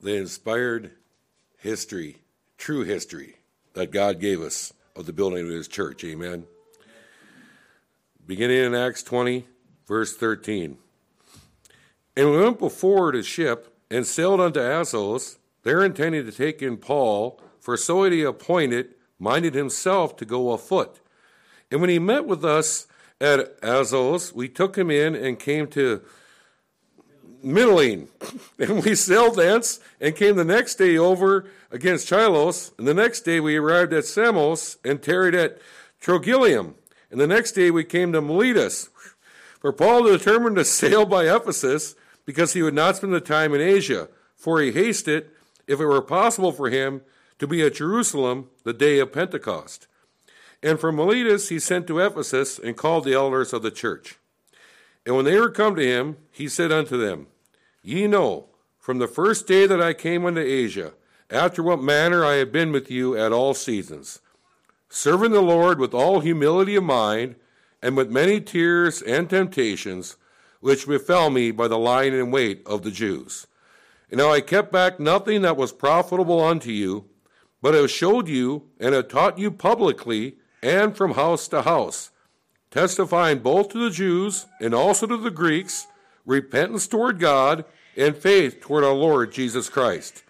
the inspired history, true history that God gave us of the building of his church. Amen. Beginning in Acts 20, verse 13. And we went before the ship and sailed unto Assos, there intending to take in Paul, for so had he appointed, minded himself to go afoot. And when he met with us at Assos, we took him in and came to Mytilene. And we sailed thence and came the next day over against Chios. And the next day we arrived at Samos and tarried at Trogyllium. And the next day we came to Miletus. For Paul determined to sail by Ephesus because he would not spend the time in Asia, for he hasted, if it were possible for him, to be at Jerusalem the day of Pentecost. And from Miletus he sent to Ephesus and called the elders of the church. And when they were come to him, he said unto them, Ye know, from the first day that I came unto Asia, after what manner I have been with you at all seasons, serving the Lord with all humility of mind, and with many tears and temptations, which befell me by the lying in wait of the Jews. And now I kept back nothing that was profitable unto you, but have showed you and have taught you publicly and from house to house, testifying both to the Jews and also to the Greeks repentance toward God and faith toward our Lord Jesus Christ.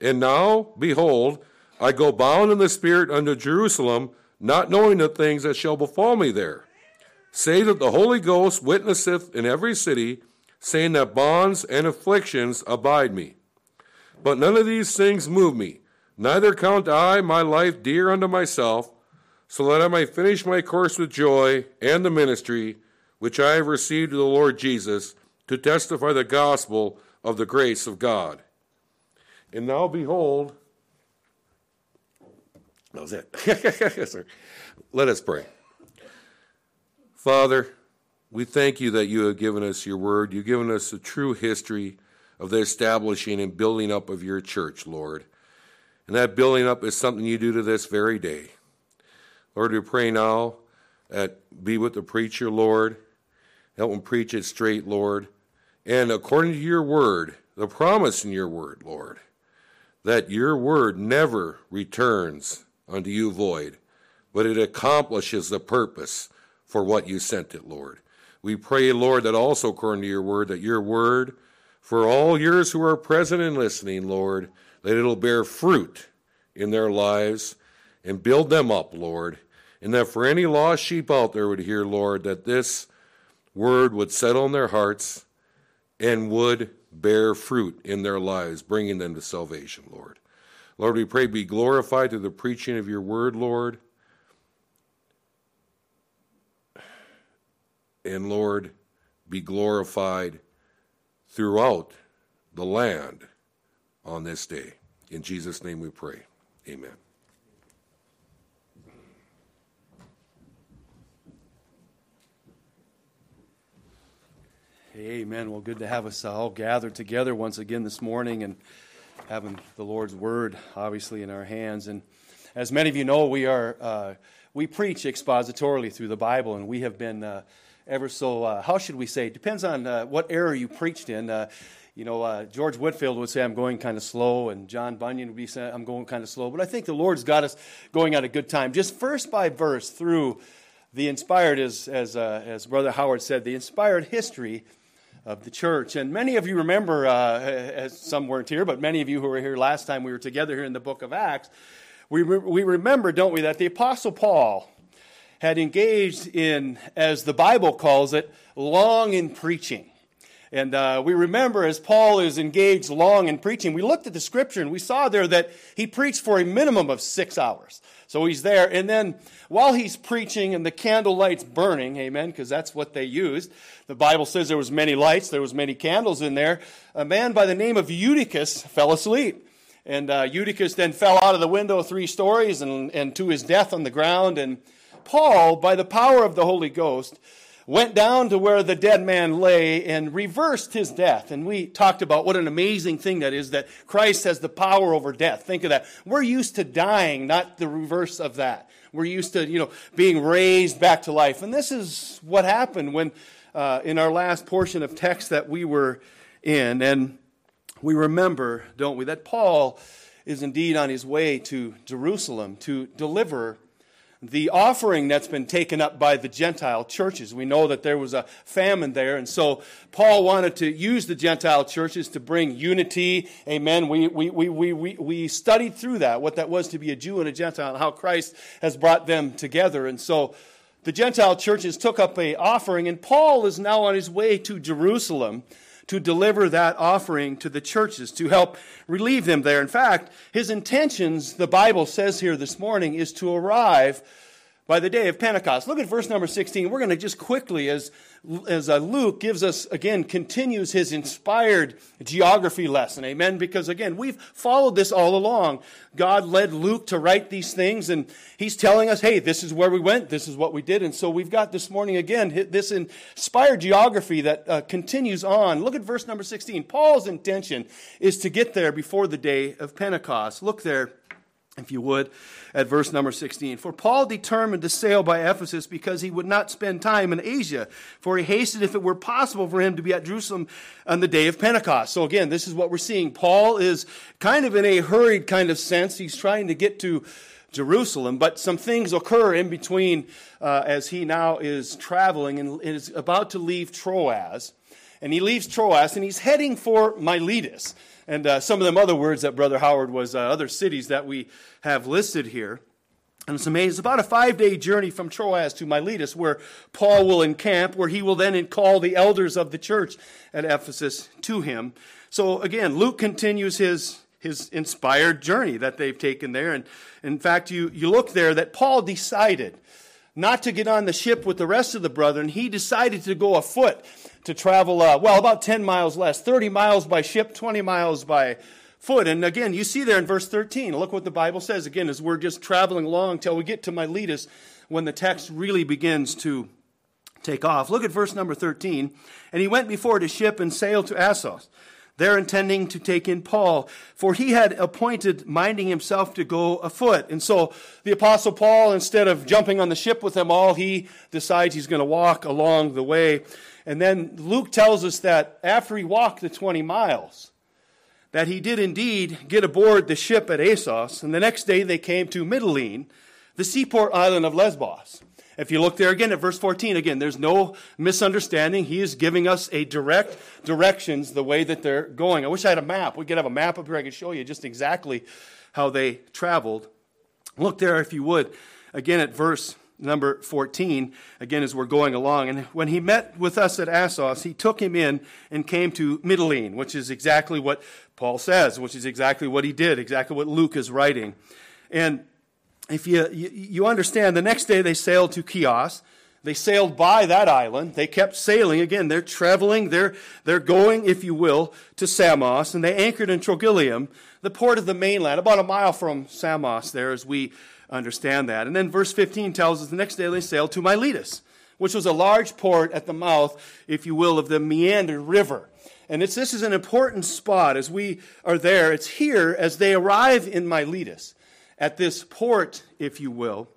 And now, behold, I go bound in the Spirit unto Jerusalem, not knowing the things that shall befall me there. Say that the Holy Ghost witnesseth in every city, saying that bonds and afflictions abide me. But none of these things move me, neither count I my life dear unto myself so that I may finish my course with joy and the ministry which I have received of the Lord Jesus to testify the gospel of the grace of God. And now behold, that was it. Let us pray. Father, we thank you that you have given us your word. You've given us a true history of the establishing and building up of your church, Lord. And that building up is something you do to this very day. Lord, we pray now that be with the preacher, Lord. Help him preach it straight, Lord. And according to your word, the promise in your word, Lord, that your word never returns unto you void, but it accomplishes the purpose for what you sent it, Lord. We pray, Lord, that also according to your word, that your word, for all yours who are present and listening, Lord, that it'll bear fruit in their lives and build them up, Lord, and that for any lost sheep out there would hear, Lord, that this word would settle in their hearts and would bear fruit in their lives, bringing them to salvation, Lord. Lord, we pray be glorified through the preaching of your word, Lord. And Lord, be glorified throughout the land on this day. In Jesus' name we pray. Amen. Amen. Well, good to have us all gathered together once again this morning and having the Lord's Word obviously in our hands. And as many of you know, we are uh, we preach expositorily through the Bible, and we have been uh, ever so. Uh, how should we say? It depends on uh, what era you preached in. Uh, you know, uh, George Whitefield would say I'm going kind of slow, and John Bunyan would be saying I'm going kind of slow. But I think the Lord's got us going at a good time, just verse by verse through the inspired, as as as Brother Howard said, the inspired history of the church. And many of you remember, uh, as some weren't here, but many of you who were here last time we were together here in the book of Acts, we, re- we remember, don't we, that the Apostle Paul had engaged in, as the Bible calls it, long in preaching. And uh, we remember as Paul is engaged long in preaching, we looked at the scripture and we saw there that he preached for a minimum of six hours. So he's there. And then while he's preaching and the candle light's burning, amen, because that's what they used. The Bible says there was many lights, there was many candles in there. A man by the name of Eutychus fell asleep. And uh, Eutychus then fell out of the window three stories and, and to his death on the ground. And Paul, by the power of the Holy Ghost, went down to where the dead man lay and reversed his death. And we talked about what an amazing thing that is that Christ has the power over death. Think of that. We're used to dying, not the reverse of that. We're used to, you know, being raised back to life. And this is what happened when, uh, in our last portion of text that we were in. And we remember, don't we, that Paul is indeed on his way to Jerusalem to deliver the offering that's been taken up by the Gentile churches. We know that there was a famine there, and so Paul wanted to use the Gentile churches to bring unity. Amen. We, we, we, we, we, we studied through that, what that was to be a Jew and a Gentile, and how Christ has brought them together. And so the Gentile churches took up a offering, and Paul is now on his way to Jerusalem to deliver that offering to the churches to help relieve them there. In fact, his intentions, the Bible says here this morning, is to arrive by the day of Pentecost. Look at verse number 16. We're going to just quickly, as, as uh, Luke gives us, again, continues his inspired geography lesson. Amen? Because, again, we've followed this all along. God led Luke to write these things, and he's telling us, hey, this is where we went, this is what we did. And so we've got this morning, again, this inspired geography that uh, continues on. Look at verse number 16. Paul's intention is to get there before the day of Pentecost. Look there if you would, at verse number 16. For Paul determined to sail by Ephesus because he would not spend time in Asia, for he hasted if it were possible for him to be at Jerusalem on the day of Pentecost. So again, this is what we're seeing. Paul is kind of in a hurried kind of sense. He's trying to get to Jerusalem, but some things occur in between uh, as he now is traveling and is about to leave Troas. And he leaves Troas and he's heading for Miletus and uh, some of them other words that Brother Howard was, uh, other cities that we have listed here. And it's amazing. It's about a five day journey from Troas to Miletus, where Paul will encamp, where he will then call the elders of the church at Ephesus to him. So again, Luke continues his, his inspired journey that they've taken there. And in fact, you, you look there that Paul decided not to get on the ship with the rest of the brethren. He decided to go afoot to travel, uh, well, about 10 miles less, 30 miles by ship, 20 miles by foot. And again, you see there in verse 13, look what the Bible says again as we're just traveling along till we get to Miletus when the text really begins to take off. Look at verse number 13. And he went before to ship and sailed to Assos there intending to take in Paul, for he had appointed minding himself to go afoot. And so the apostle Paul, instead of jumping on the ship with them all, he decides he's going to walk along the way. And then Luke tells us that after he walked the 20 miles, that he did indeed get aboard the ship at Assos, and the next day they came to Mytilene, the seaport island of Lesbos. If you look there again at verse 14, again, there's no misunderstanding. He is giving us a direct directions the way that they're going. I wish I had a map. We could have a map up here. I could show you just exactly how they traveled. Look there, if you would, again at verse number 14, again as we're going along. And when he met with us at Assos, he took him in and came to Mytilene, which is exactly what Paul says, which is exactly what he did, exactly what Luke is writing. And if you, you, understand, the next day they sailed to Chios. They sailed by that island. They kept sailing. Again, they're traveling. They're, they're going, if you will, to Samos. And they anchored in Trogyllium, the port of the mainland, about a mile from Samos there, as we understand that. And then verse 15 tells us the next day they sailed to Miletus, which was a large port at the mouth, if you will, of the Meander River. And it's, this is an important spot as we are there. It's here as they arrive in Miletus at this port, if you will,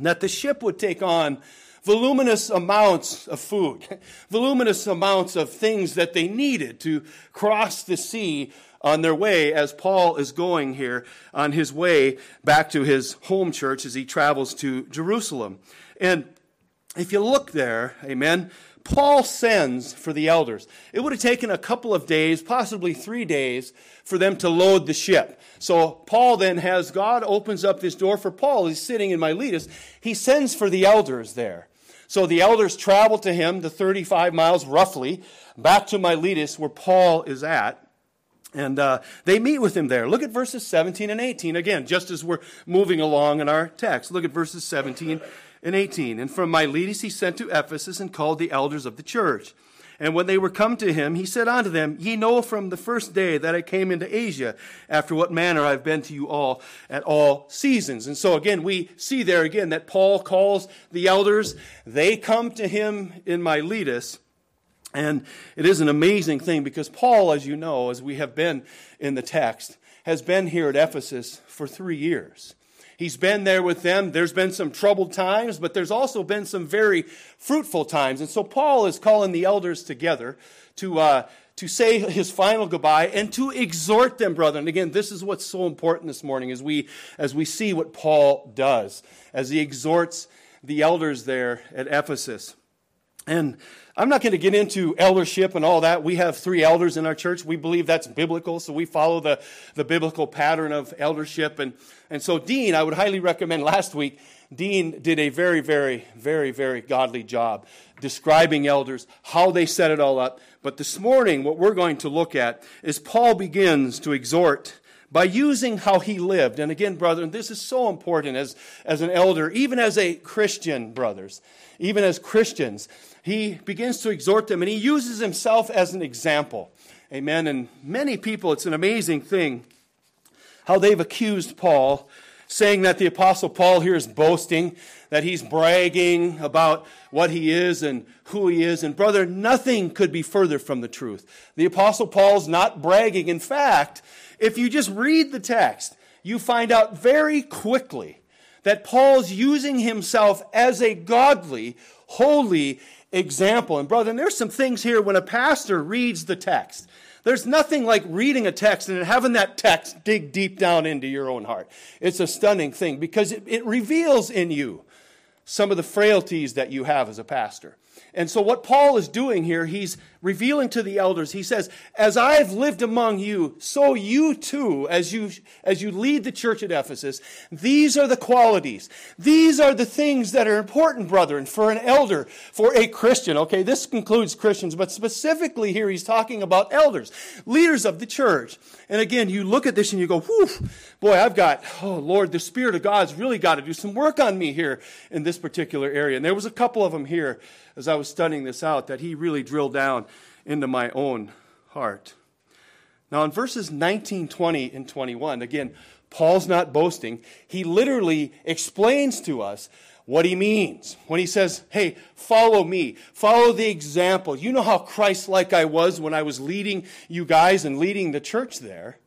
that the ship would take on voluminous amounts of food, voluminous amounts of things that they needed to cross the sea on their way as Paul is going here on his way back to his home church as he travels to Jerusalem. And if you look there, amen, Paul sends for the elders. It would have taken a couple of days, possibly three days, for them to load the ship. So Paul then has, God opens up this door for Paul. He's sitting in Miletus. He sends for the elders there. So the elders travel to him, the 35 miles roughly, back to Miletus where Paul is at. And uh, they meet with him there. Look at verses 17 and 18. Again, just as we're moving along in our text. Look at verses 17 and 18. And from Miletus he sent to Ephesus and called the elders of the church. And when they were come to him, he said unto them, Ye know from the first day that I came into Asia, after what manner I've been to you all at all seasons. And so again, we see there again that Paul calls the elders. They come to him in Miletus. And it is an amazing thing because Paul, as you know, as we have been in the text, has been here at Ephesus for three years. He's been there with them. There's been some troubled times, but there's also been some very fruitful times. And so Paul is calling the elders together to, uh, to say his final goodbye and to exhort them, brethren. Again, this is what's so important this morning as we, as we see what Paul does, as he exhorts the elders there at Ephesus. And I'm not going to get into eldership and all that. We have three elders in our church. We believe that's biblical, so we follow the, the biblical pattern of eldership. And, and so, Dean, I would highly recommend last week, Dean did a very, very, very, very godly job describing elders, how they set it all up. But this morning, what we're going to look at is Paul begins to exhort by using how he lived. And again, brethren, this is so important as, as an elder, even as a Christian, brothers, even as Christians. He begins to exhort them and he uses himself as an example. Amen. And many people, it's an amazing thing how they've accused Paul, saying that the Apostle Paul here is boasting, that he's bragging about what he is and who he is. And brother, nothing could be further from the truth. The Apostle Paul's not bragging. In fact, if you just read the text, you find out very quickly that Paul's using himself as a godly, holy example. And brother, there's some things here when a pastor reads the text. There's nothing like reading a text and having that text dig deep down into your own heart. It's a stunning thing because it, it reveals in you some of the frailties that you have as a pastor. And so, what Paul is doing here, he's revealing to the elders, he says, As I've lived among you, so you too, as you, as you lead the church at Ephesus, these are the qualities. These are the things that are important, brethren, for an elder, for a Christian. Okay, this includes Christians, but specifically here, he's talking about elders, leaders of the church. And again, you look at this and you go, whew, boy, I've got, oh Lord, the Spirit of God's really got to do some work on me here in this particular area. And there was a couple of them here as I was studying this out that he really drilled down into my own heart. Now, in verses 19, 20, and 21, again, Paul's not boasting. He literally explains to us what he means when he says, Hey, follow me, follow the example. You know how Christ like I was when I was leading you guys and leading the church there.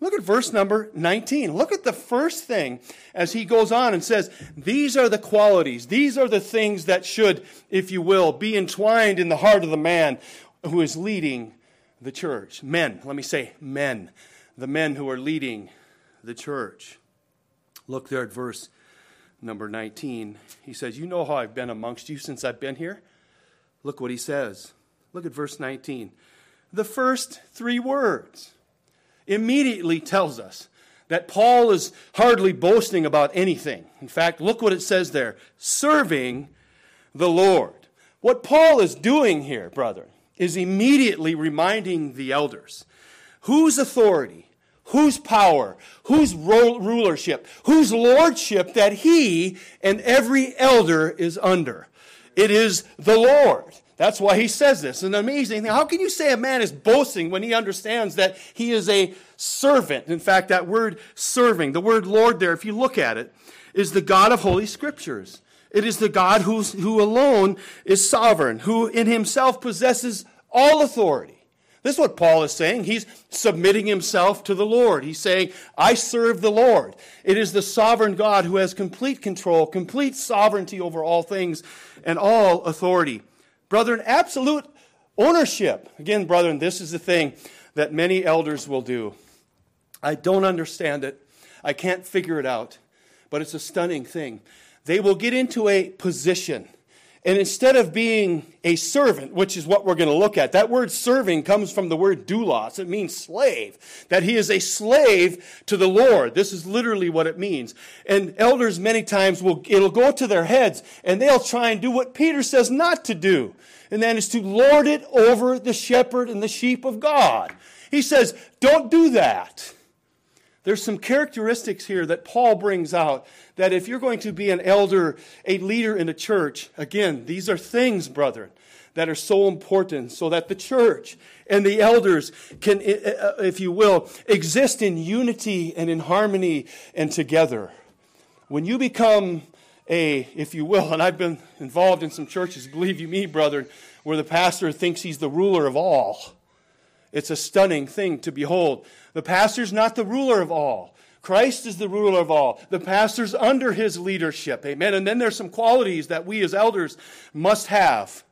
Look at verse number 19. Look at the first thing as he goes on and says, These are the qualities, these are the things that should, if you will, be entwined in the heart of the man who is leading the church. Men, let me say men, the men who are leading the church. Look there at verse number 19. He says, You know how I've been amongst you since I've been here? Look what he says. Look at verse 19. The first three words immediately tells us that Paul is hardly boasting about anything. In fact, look what it says there serving the Lord. What Paul is doing here, brother, is immediately reminding the elders whose authority, whose power, whose rulership, whose lordship that he and every elder is under. It is the Lord. That's why he says this. An amazing thing. How can you say a man is boasting when he understands that he is a servant? In fact, that word serving, the word Lord there, if you look at it, is the God of Holy Scriptures. It is the God who's, who alone is sovereign, who in himself possesses all authority. This is what Paul is saying. He's submitting himself to the Lord. He's saying, I serve the Lord. It is the sovereign God who has complete control, complete sovereignty over all things, and all authority. Brethren, absolute ownership. Again, brethren, this is the thing that many elders will do. I don't understand it. I can't figure it out, but it's a stunning thing. They will get into a position, and instead of being a servant, which is what we're going to look at, that word serving comes from the word doulos. It means slave. That he is a slave to the Lord. This is literally what it means. And elders many times will, it'll go to their heads, and they'll try and do what Peter says not to do and that is to lord it over the shepherd and the sheep of God. He says, don't do that. There's some characteristics here that Paul brings out that if you're going to be an elder, a leader in a church, again, these are things, brethren, that are so important so that the church and the elders can, uh, if you will, exist in unity and in harmony and together. When you become a, if you will, and I've been involved in some churches, believe you me, brother, where the pastor thinks he's the ruler of all. It's a stunning thing to behold. The pastor's not the ruler of all. Christ is the ruler of all. The pastor's under his leadership. Amen. And then there's some qualities that we as elders must have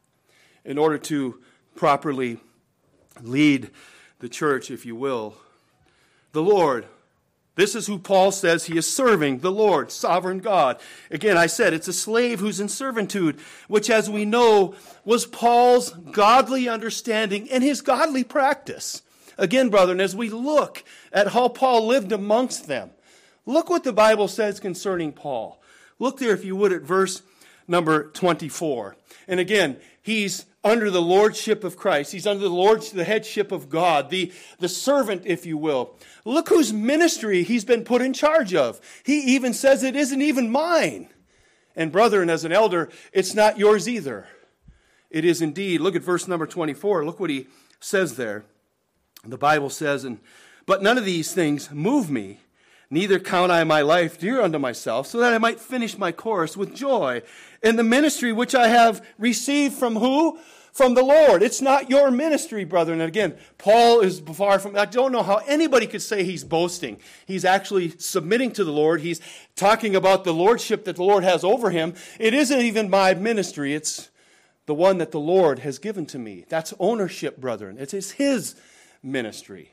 in order to properly lead the church, if you will. The Lord. This is who Paul says he is serving the Lord, sovereign God. Again, I said it's a slave who's in servitude, which, as we know, was Paul's godly understanding and his godly practice. Again, brethren, as we look at how Paul lived amongst them, look what the Bible says concerning Paul. Look there, if you would, at verse number 24. And again, he's under the lordship of Christ. He's under the lordship, the headship of God, the, the servant, if you will. Look whose ministry he's been put in charge of. He even says it isn't even mine. And brethren, as an elder, it's not yours either. It is indeed. Look at verse number 24. Look what he says there. The Bible says, and but none of these things move me, neither count I my life dear unto myself, so that I might finish my course with joy in the ministry which I have received from who? From the Lord. It's not your ministry, brethren. And again, Paul is far from, I don't know how anybody could say he's boasting. He's actually submitting to the Lord. He's talking about the lordship that the Lord has over him. It isn't even my ministry. It's the one that the Lord has given to me. That's ownership, brethren. It is his ministry.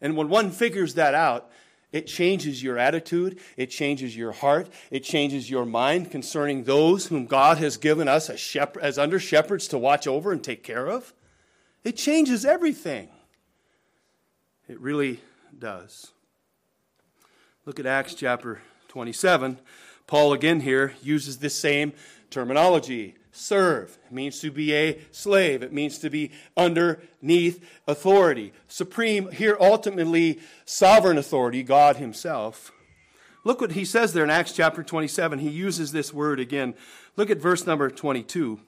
And when one figures that out, it changes your attitude, it changes your heart, it changes your mind concerning those whom God has given us as, shepherd, as under shepherds to watch over and take care of. It changes everything. It really does. Look at Acts chapter 27. Paul again here uses this same terminology serve. It means to be a slave. It means to be underneath authority. Supreme, here ultimately, sovereign authority, God Himself. Look what he says there in Acts chapter 27. He uses this word again. Look at verse number 22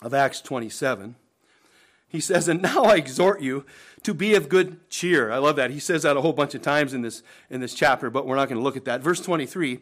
of Acts 27. He says, And now I exhort you to be of good cheer. I love that. He says that a whole bunch of times in this, in this chapter, but we're not going to look at that. Verse 23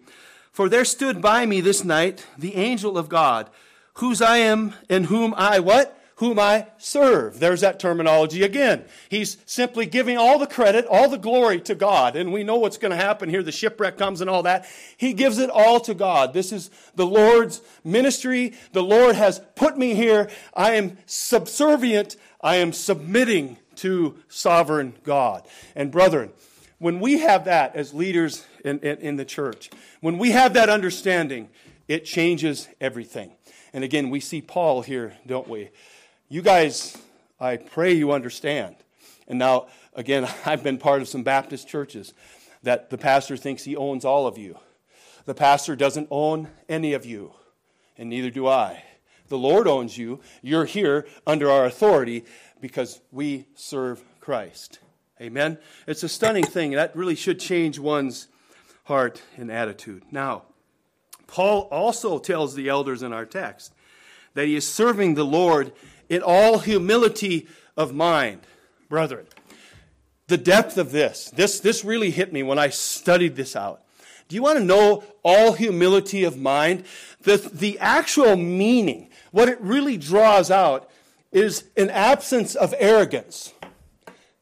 For there stood by me this night the angel of God whose I am and whom I what? Whom I serve. There's that terminology again. He's simply giving all the credit, all the glory to God. And we know what's going to happen here. The shipwreck comes and all that. He gives it all to God. This is the Lord's ministry. The Lord has put me here. I am subservient. I am submitting to sovereign God. And brethren, when we have that as leaders in, in, in the church, when we have that understanding, it changes everything. And again, we see Paul here, don't we? You guys, I pray you understand. And now, again, I've been part of some Baptist churches that the pastor thinks he owns all of you. The pastor doesn't own any of you, and neither do I. The Lord owns you. You're here under our authority because we serve Christ. Amen? It's a stunning thing. That really should change one's heart and attitude. Now, Paul also tells the elders in our text that he is serving the Lord in all humility of mind. Brethren, the depth of this, this, this really hit me when I studied this out. Do you want to know all humility of mind? The, the actual meaning, what it really draws out, is an absence of arrogance.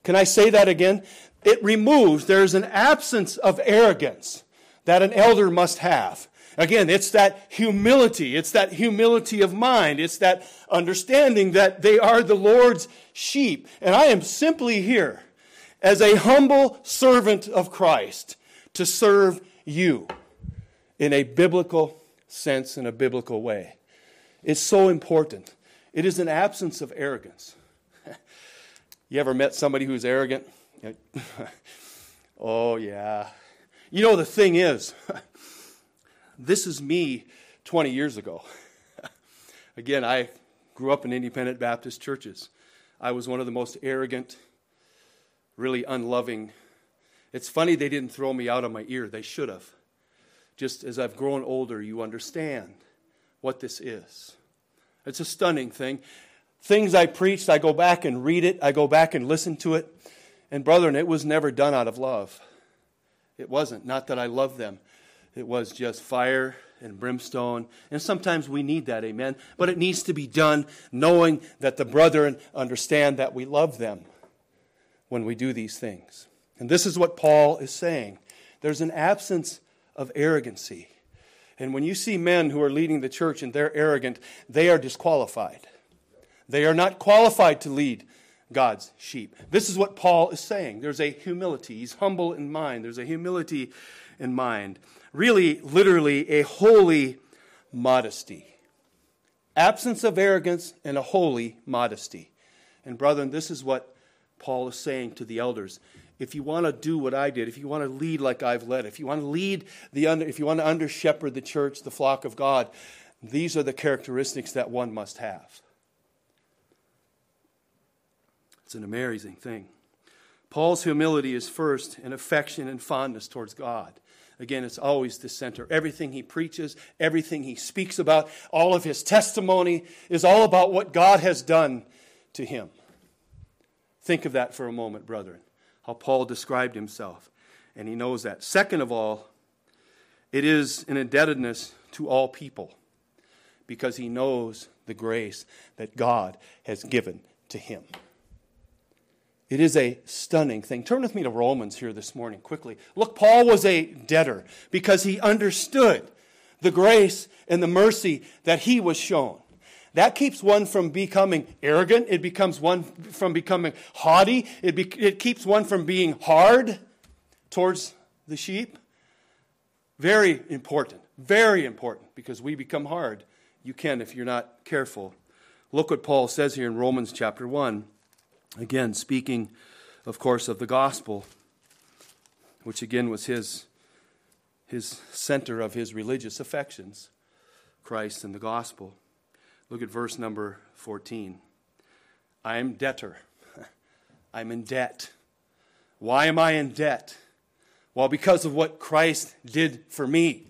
Can I say that again? It removes, there's an absence of arrogance that an elder must have. Again, it's that humility. It's that humility of mind. It's that understanding that they are the Lord's sheep. And I am simply here as a humble servant of Christ to serve you in a biblical sense, in a biblical way. It's so important. It is an absence of arrogance. you ever met somebody who's arrogant? oh, yeah. You know, the thing is, this is me 20 years ago. Again, I grew up in independent Baptist churches. I was one of the most arrogant, really unloving. It's funny they didn't throw me out of my ear. They should have. Just as I've grown older, you understand what this is. It's a stunning thing. Things I preached, I go back and read it, I go back and listen to it. And, brethren, it was never done out of love. It wasn't. Not that I love them. It was just fire and brimstone. And sometimes we need that, amen. But it needs to be done knowing that the brethren understand that we love them when we do these things. And this is what Paul is saying there's an absence of arrogancy. And when you see men who are leading the church and they're arrogant, they are disqualified. They are not qualified to lead God's sheep. This is what Paul is saying. There's a humility. He's humble in mind. There's a humility in mind. Really, literally, a holy modesty. Absence of arrogance and a holy modesty. And, brethren, this is what Paul is saying to the elders. If you want to do what I did, if you want to lead like I've led, if you want to lead the under, if you want to under shepherd the church, the flock of God, these are the characteristics that one must have. It's an amazing thing. Paul's humility is first an affection and fondness towards God. Again, it's always the center. Everything he preaches, everything he speaks about, all of his testimony is all about what God has done to him. Think of that for a moment, brethren, how Paul described himself. And he knows that. Second of all, it is an indebtedness to all people because he knows the grace that God has given to him. It is a stunning thing. Turn with me to Romans here this morning quickly. Look, Paul was a debtor because he understood the grace and the mercy that he was shown. That keeps one from becoming arrogant. It becomes one from becoming haughty. It, be, it keeps one from being hard towards the sheep. Very important. Very important because we become hard. You can if you're not careful. Look what Paul says here in Romans chapter 1. Again, speaking, of course, of the gospel, which again was his, his center of his religious affections Christ and the gospel. Look at verse number 14. I am debtor. I'm in debt. Why am I in debt? Well, because of what Christ did for me.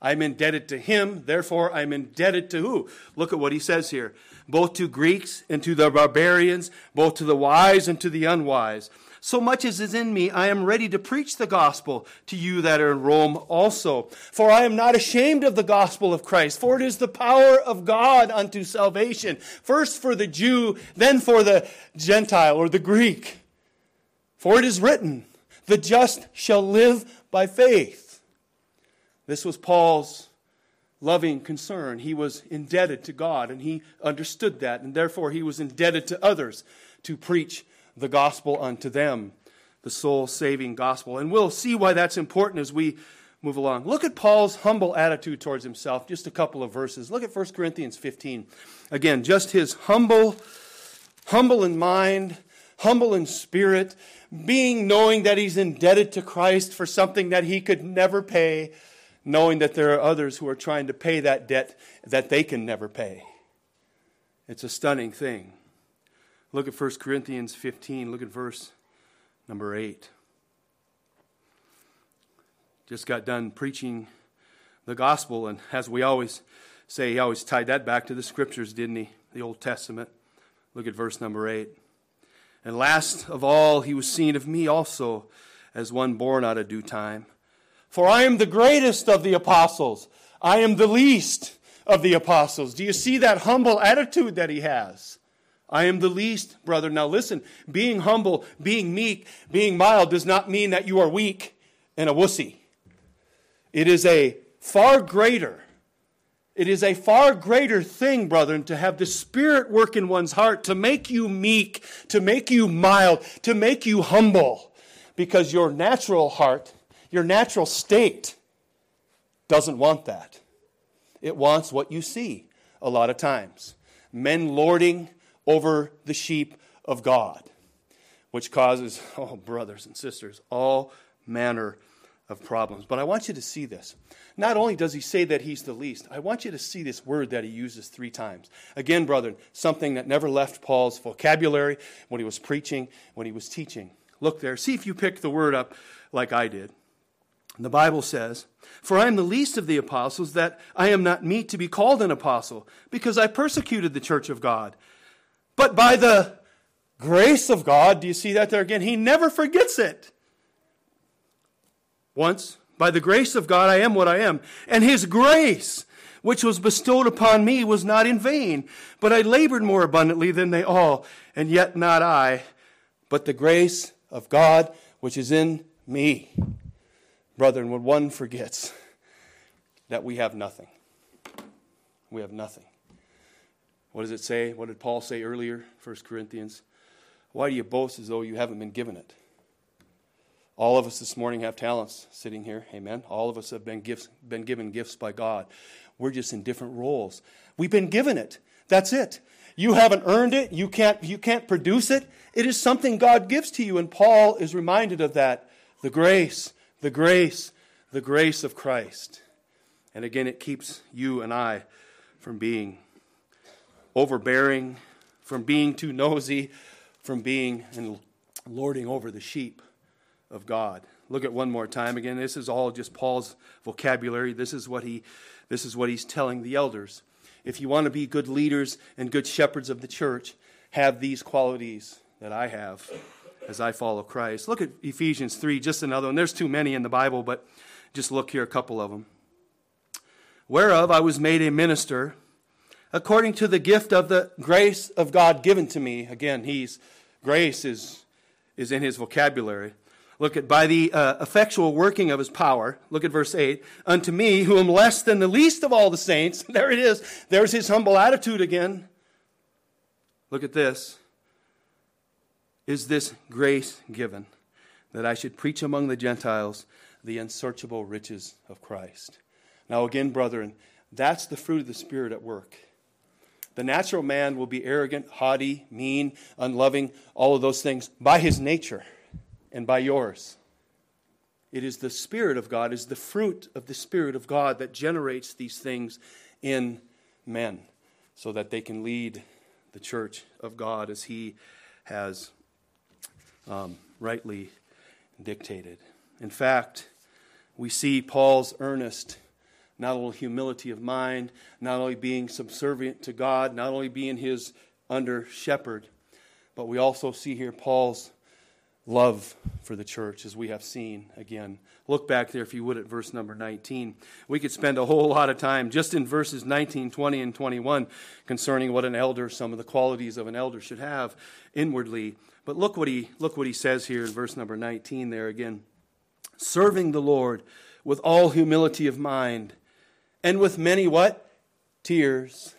I'm indebted to him, therefore I'm indebted to who? Look at what he says here. Both to Greeks and to the barbarians, both to the wise and to the unwise. So much as is in me, I am ready to preach the gospel to you that are in Rome also. For I am not ashamed of the gospel of Christ, for it is the power of God unto salvation, first for the Jew, then for the Gentile or the Greek. For it is written, the just shall live by faith. This was Paul's loving concern. He was indebted to God, and he understood that, and therefore he was indebted to others to preach the gospel unto them, the soul saving gospel. And we'll see why that's important as we move along. Look at Paul's humble attitude towards himself, just a couple of verses. Look at 1 Corinthians 15. Again, just his humble, humble in mind, humble in spirit, being knowing that he's indebted to Christ for something that he could never pay knowing that there are others who are trying to pay that debt that they can never pay. It's a stunning thing. Look at 1 Corinthians 15, look at verse number 8. Just got done preaching the gospel, and as we always say, he always tied that back to the scriptures, didn't he? The Old Testament. Look at verse number 8. And last of all, he was seen of me also as one born out of due time. For I am the greatest of the apostles. I am the least of the apostles. Do you see that humble attitude that he has? I am the least, brother. Now listen, being humble, being meek, being mild does not mean that you are weak and a wussy. It is a far greater, it is a far greater thing, brethren, to have the Spirit work in one's heart, to make you meek, to make you mild, to make you humble, because your natural heart your natural state doesn't want that. It wants what you see a lot of times men lording over the sheep of God, which causes, oh, brothers and sisters, all manner of problems. But I want you to see this. Not only does he say that he's the least, I want you to see this word that he uses three times. Again, brethren, something that never left Paul's vocabulary when he was preaching, when he was teaching. Look there. See if you pick the word up like I did. The Bible says, For I am the least of the apostles, that I am not meet to be called an apostle, because I persecuted the church of God. But by the grace of God, do you see that there again? He never forgets it. Once, by the grace of God, I am what I am. And his grace, which was bestowed upon me, was not in vain, but I labored more abundantly than they all, and yet not I, but the grace of God which is in me. Brethren, when one forgets that we have nothing, we have nothing. What does it say? What did Paul say earlier, 1 Corinthians? Why do you boast as though you haven't been given it? All of us this morning have talents sitting here. Amen. All of us have been, gifts, been given gifts by God. We're just in different roles. We've been given it. That's it. You haven't earned it. You can't, you can't produce it. It is something God gives to you. And Paul is reminded of that. The grace, the grace, the grace of Christ. And again, it keeps you and I from being overbearing, from being too nosy, from being and lording over the sheep of God. Look at one more time again. This is all just Paul's vocabulary. This is what he this is what he's telling the elders. If you want to be good leaders and good shepherds of the church, have these qualities that I have as I follow Christ. Look at Ephesians 3, just another one. There's too many in the Bible, but just look here a couple of them. Whereof I was made a minister according to the gift of the grace of God given to me. Again, he's grace is is in his vocabulary. Look at by the uh, effectual working of his power. Look at verse 8. Unto me, who am less than the least of all the saints. There it is. There's his humble attitude again. Look at this. Is this grace given that I should preach among the Gentiles the unsearchable riches of Christ? Now, again, brethren, that's the fruit of the Spirit at work. The natural man will be arrogant, haughty, mean, unloving, all of those things by his nature and by yours. It is the Spirit of God, is the fruit of the Spirit of God that generates these things in men so that they can lead the church of God as He has um, rightly dictated. In fact, we see Paul's earnest, not only humility of mind, not only being subservient to God, not only being His under shepherd, but we also see here Paul's love for the church, as we have seen again. Look back there, if you would, at verse number 19. We could spend a whole lot of time just in verses 19, 20, and 21 concerning what an elder, some of the qualities of an elder should have inwardly. But look what he, look what he says here in verse number 19 there again. Serving the Lord with all humility of mind and with many what? Tears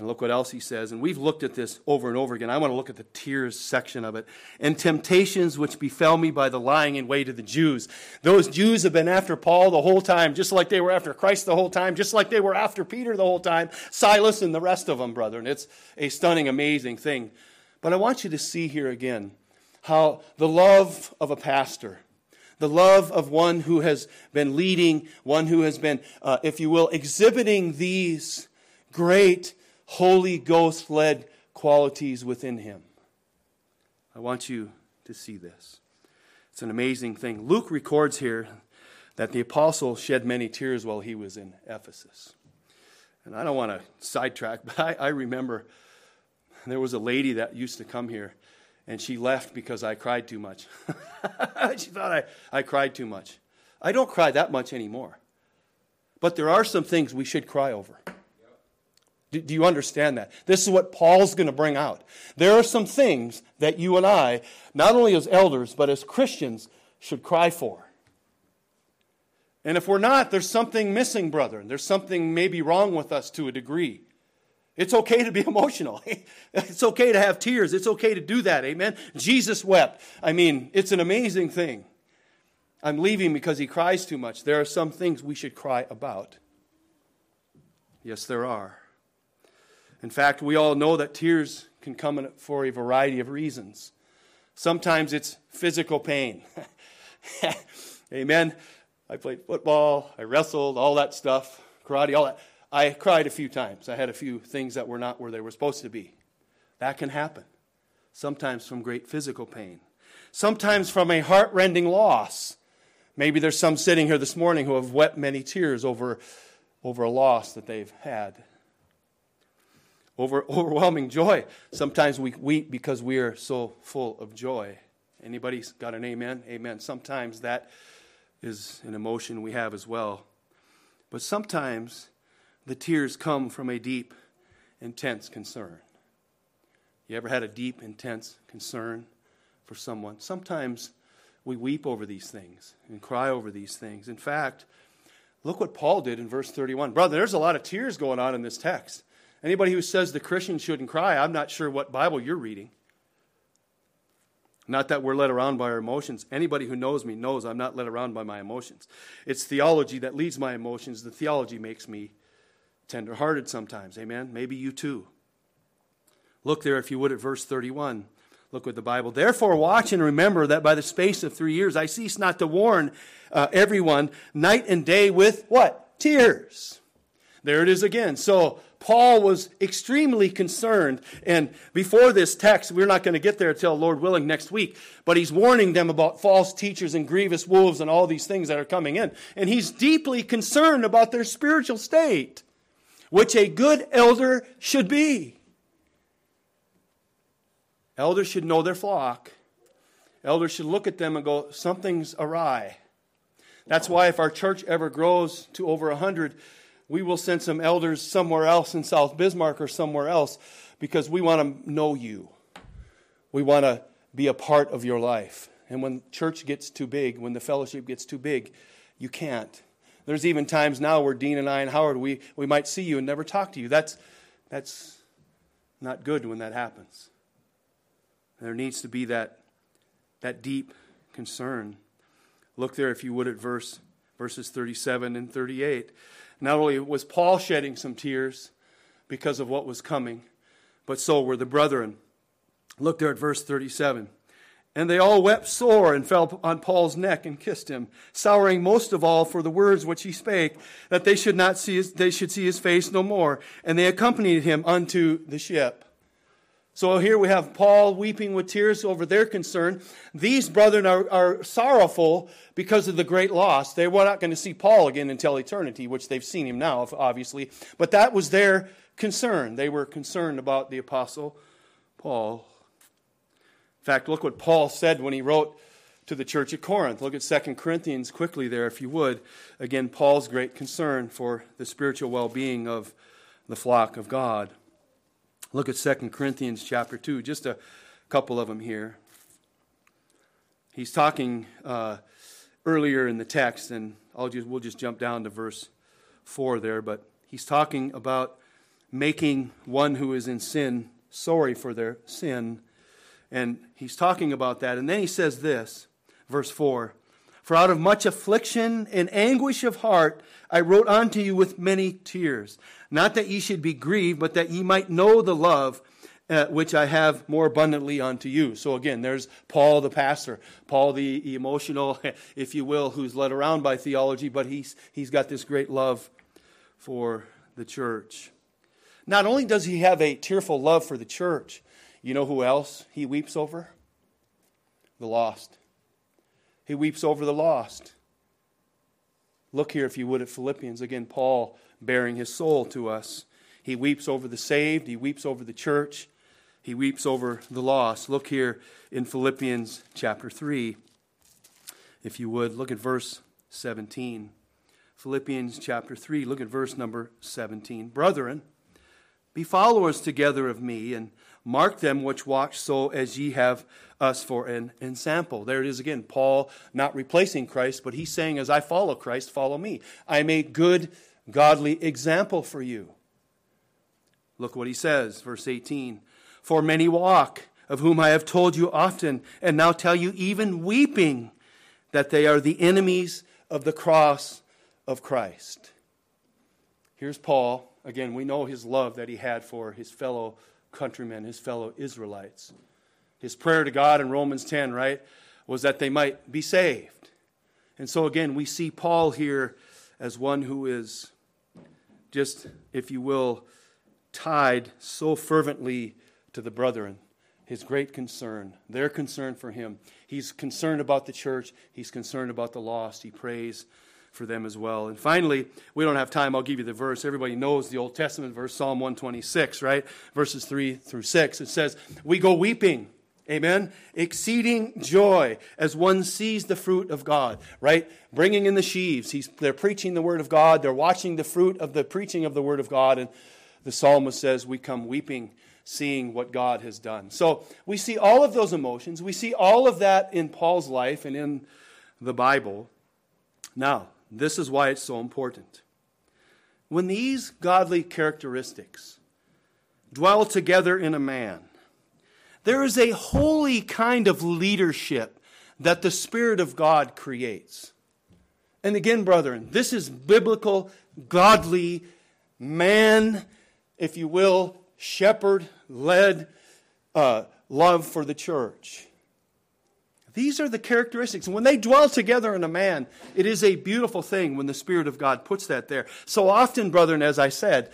and look what else he says. And we've looked at this over and over again. I want to look at the tears section of it. And temptations which befell me by the lying in wait of the Jews. Those Jews have been after Paul the whole time, just like they were after Christ the whole time, just like they were after Peter the whole time, Silas and the rest of them, brethren. It's a stunning, amazing thing. But I want you to see here again how the love of a pastor, the love of one who has been leading, one who has been, uh, if you will, exhibiting these great Holy Ghost led qualities within him. I want you to see this. It's an amazing thing. Luke records here that the apostle shed many tears while he was in Ephesus. And I don't want to sidetrack, but I, I remember there was a lady that used to come here, and she left because I cried too much. she thought I, I cried too much. I don't cry that much anymore. But there are some things we should cry over. Do, do you understand that? This is what Paul's going to bring out. There are some things that you and I, not only as elders, but as Christians, should cry for. And if we're not, there's something missing, brethren. There's something maybe wrong with us to a degree. It's okay to be emotional. it's okay to have tears. It's okay to do that. Amen. Jesus wept. I mean, it's an amazing thing. I'm leaving because he cries too much. There are some things we should cry about. Yes, there are. In fact, we all know that tears can come for a variety of reasons. Sometimes it's physical pain. Amen. I played football, I wrestled, all that stuff, karate, all that. I cried a few times. I had a few things that were not where they were supposed to be. That can happen. Sometimes from great physical pain. Sometimes from a heart-rending loss. Maybe there's some sitting here this morning who have wept many tears over, over a loss that they've had over, overwhelming joy. Sometimes we weep because we are so full of joy. Anybody's got an amen? Amen. Sometimes that is an emotion we have as well. But sometimes the tears come from a deep, intense concern. You ever had a deep, intense concern for someone? Sometimes we weep over these things and cry over these things. In fact, look what Paul did in verse 31. Brother, there's a lot of tears going on in this text. Anybody who says the Christian shouldn't cry, I'm not sure what Bible you're reading. Not that we're led around by our emotions. Anybody who knows me knows I'm not led around by my emotions. It's theology that leads my emotions. The theology makes me tenderhearted sometimes. Amen? Maybe you too. Look there, if you would, at verse 31. Look with the Bible. Therefore, watch and remember that by the space of three years I cease not to warn uh, everyone night and day with what? Tears. There it is again. So, Paul was extremely concerned. And before this text, we're not going to get there until Lord willing next week, but he's warning them about false teachers and grievous wolves and all these things that are coming in. And he's deeply concerned about their spiritual state, which a good elder should be. Elders should know their flock. Elders should look at them and go, something's awry. That's why if our church ever grows to over 100, we will send some elders somewhere else in South Bismarck or somewhere else because we want to know you. We want to be a part of your life. And when church gets too big, when the fellowship gets too big, you can't. There's even times now where Dean and I and Howard, we, we might see you and never talk to you. That's, that's not good when that happens. There needs to be that, that deep concern. Look there, if you would, at verse, verses 37 and 38. Not only was Paul shedding some tears because of what was coming, but so were the brethren. Look there at verse 37. And they all wept sore and fell on Paul's neck and kissed him, sorrowing most of all for the words which he spake, that they should not see his, they should see his face no more. And they accompanied him unto the ship. So here we have Paul weeping with tears over their concern. These brethren are, are sorrowful because of the great loss. They were not going to see Paul again until eternity, which they've seen him now, obviously. But that was their concern. They were concerned about the apostle Paul. In fact, look what Paul said when he wrote to the church at Corinth. Look at 2 Corinthians quickly there, if you would. Again, Paul's great concern for the spiritual well being of the flock of God. Look at 2 Corinthians chapter 2, just a couple of them here. He's talking uh, earlier in the text, and I'll just, we'll just jump down to verse 4 there, but he's talking about making one who is in sin sorry for their sin. And he's talking about that. And then he says this, verse 4 For out of much affliction and anguish of heart I wrote unto you with many tears. Not that ye should be grieved, but that ye might know the love uh, which I have more abundantly unto you. So again, there's Paul the pastor, Paul the emotional, if you will, who's led around by theology, but he's, he's got this great love for the church. Not only does he have a tearful love for the church, you know who else he weeps over? The lost. He weeps over the lost. Look here, if you would, at Philippians. Again, Paul baring his soul to us. He weeps over the saved, he weeps over the church, he weeps over the lost. Look here in Philippians chapter 3. If you would, look at verse 17. Philippians chapter 3, look at verse number 17. Brethren, be followers together of me, and mark them which walk so as ye have us for an ensample. There it is again. Paul not replacing Christ, but he's saying, as I follow Christ, follow me. I am a good godly example for you. Look what he says, verse 18. For many walk, of whom I have told you often, and now tell you even weeping, that they are the enemies of the cross of Christ. Here's Paul. Again, we know his love that he had for his fellow countrymen, his fellow Israelites. His prayer to God in Romans 10, right, was that they might be saved. And so, again, we see Paul here as one who is just, if you will, tied so fervently to the brethren. His great concern, their concern for him. He's concerned about the church, he's concerned about the lost. He prays for them as well. And finally, we don't have time. I'll give you the verse. Everybody knows the Old Testament verse, Psalm 126, right? Verses 3 through 6. It says, We go weeping Amen. Exceeding joy as one sees the fruit of God, right? Bringing in the sheaves. He's, they're preaching the word of God. They're watching the fruit of the preaching of the word of God. And the psalmist says, We come weeping, seeing what God has done. So we see all of those emotions. We see all of that in Paul's life and in the Bible. Now, this is why it's so important. When these godly characteristics dwell together in a man, There is a holy kind of leadership that the Spirit of God creates. And again, brethren, this is biblical, godly, man, if you will, shepherd led uh, love for the church. These are the characteristics. And when they dwell together in a man, it is a beautiful thing when the Spirit of God puts that there. So often, brethren, as I said,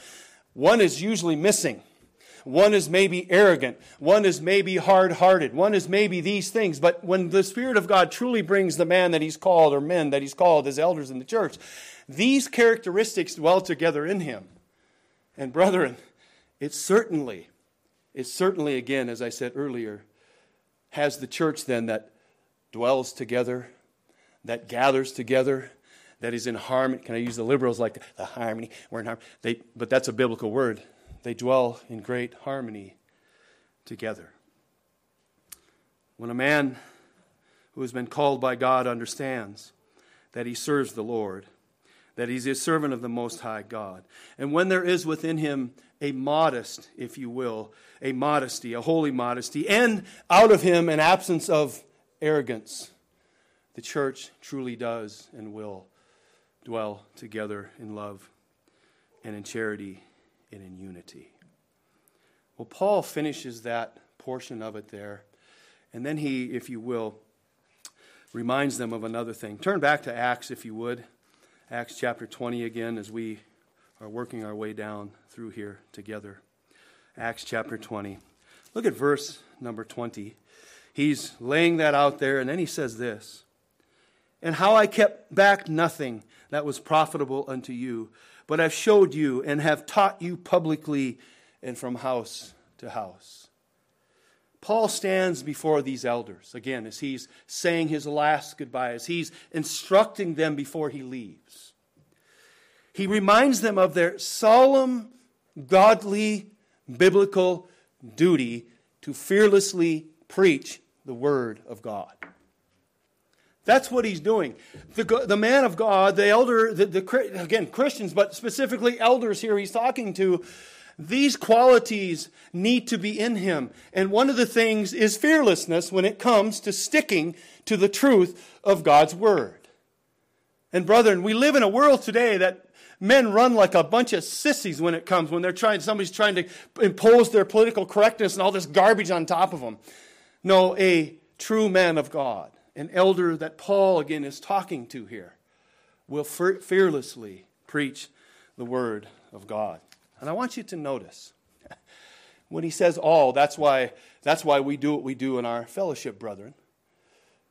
one is usually missing. One is maybe arrogant. One is maybe hard hearted. One is maybe these things. But when the Spirit of God truly brings the man that he's called or men that he's called as elders in the church, these characteristics dwell together in him. And brethren, it certainly, it certainly, again, as I said earlier, has the church then that dwells together, that gathers together, that is in harmony. Can I use the liberals like the, harmony? We're in harmony. They, but that's a biblical word. They dwell in great harmony together. When a man who has been called by God understands that he serves the Lord, that he's a servant of the Most High God, and when there is within him a modest, if you will, a modesty, a holy modesty, and out of him an absence of arrogance, the church truly does and will dwell together in love and in charity and in unity. Well, Paul finishes that portion of it there, and then he, if you will, reminds them of another thing. Turn back to Acts, if you would. Acts chapter 20 again, as we are working our way down through here together. Acts chapter 20. Look at verse number 20. He's laying that out there, and then he says this And how I kept back nothing that was profitable unto you, but have showed you and have taught you publicly and from house to house. Paul stands before these elders, again, as he's saying his last goodbye, as he's instructing them before he leaves. He reminds them of their solemn, godly, biblical duty to fearlessly preach the Word of God. That's what he's doing. The, the man of God, the elder, the, the, again, Christians, but specifically elders here he's talking to, these qualities need to be in him. And one of the things is fearlessness when it comes to sticking to the truth of God's word. And brethren, we live in a world today that men run like a bunch of sissies when it comes, when they're trying, somebody's trying to impose their political correctness and all this garbage on top of them. No, a true man of God an elder that Paul again is talking to here, will fearlessly preach the word of God. And I want you to notice when he says all, that's why, that's why we do what we do in our fellowship, brethren.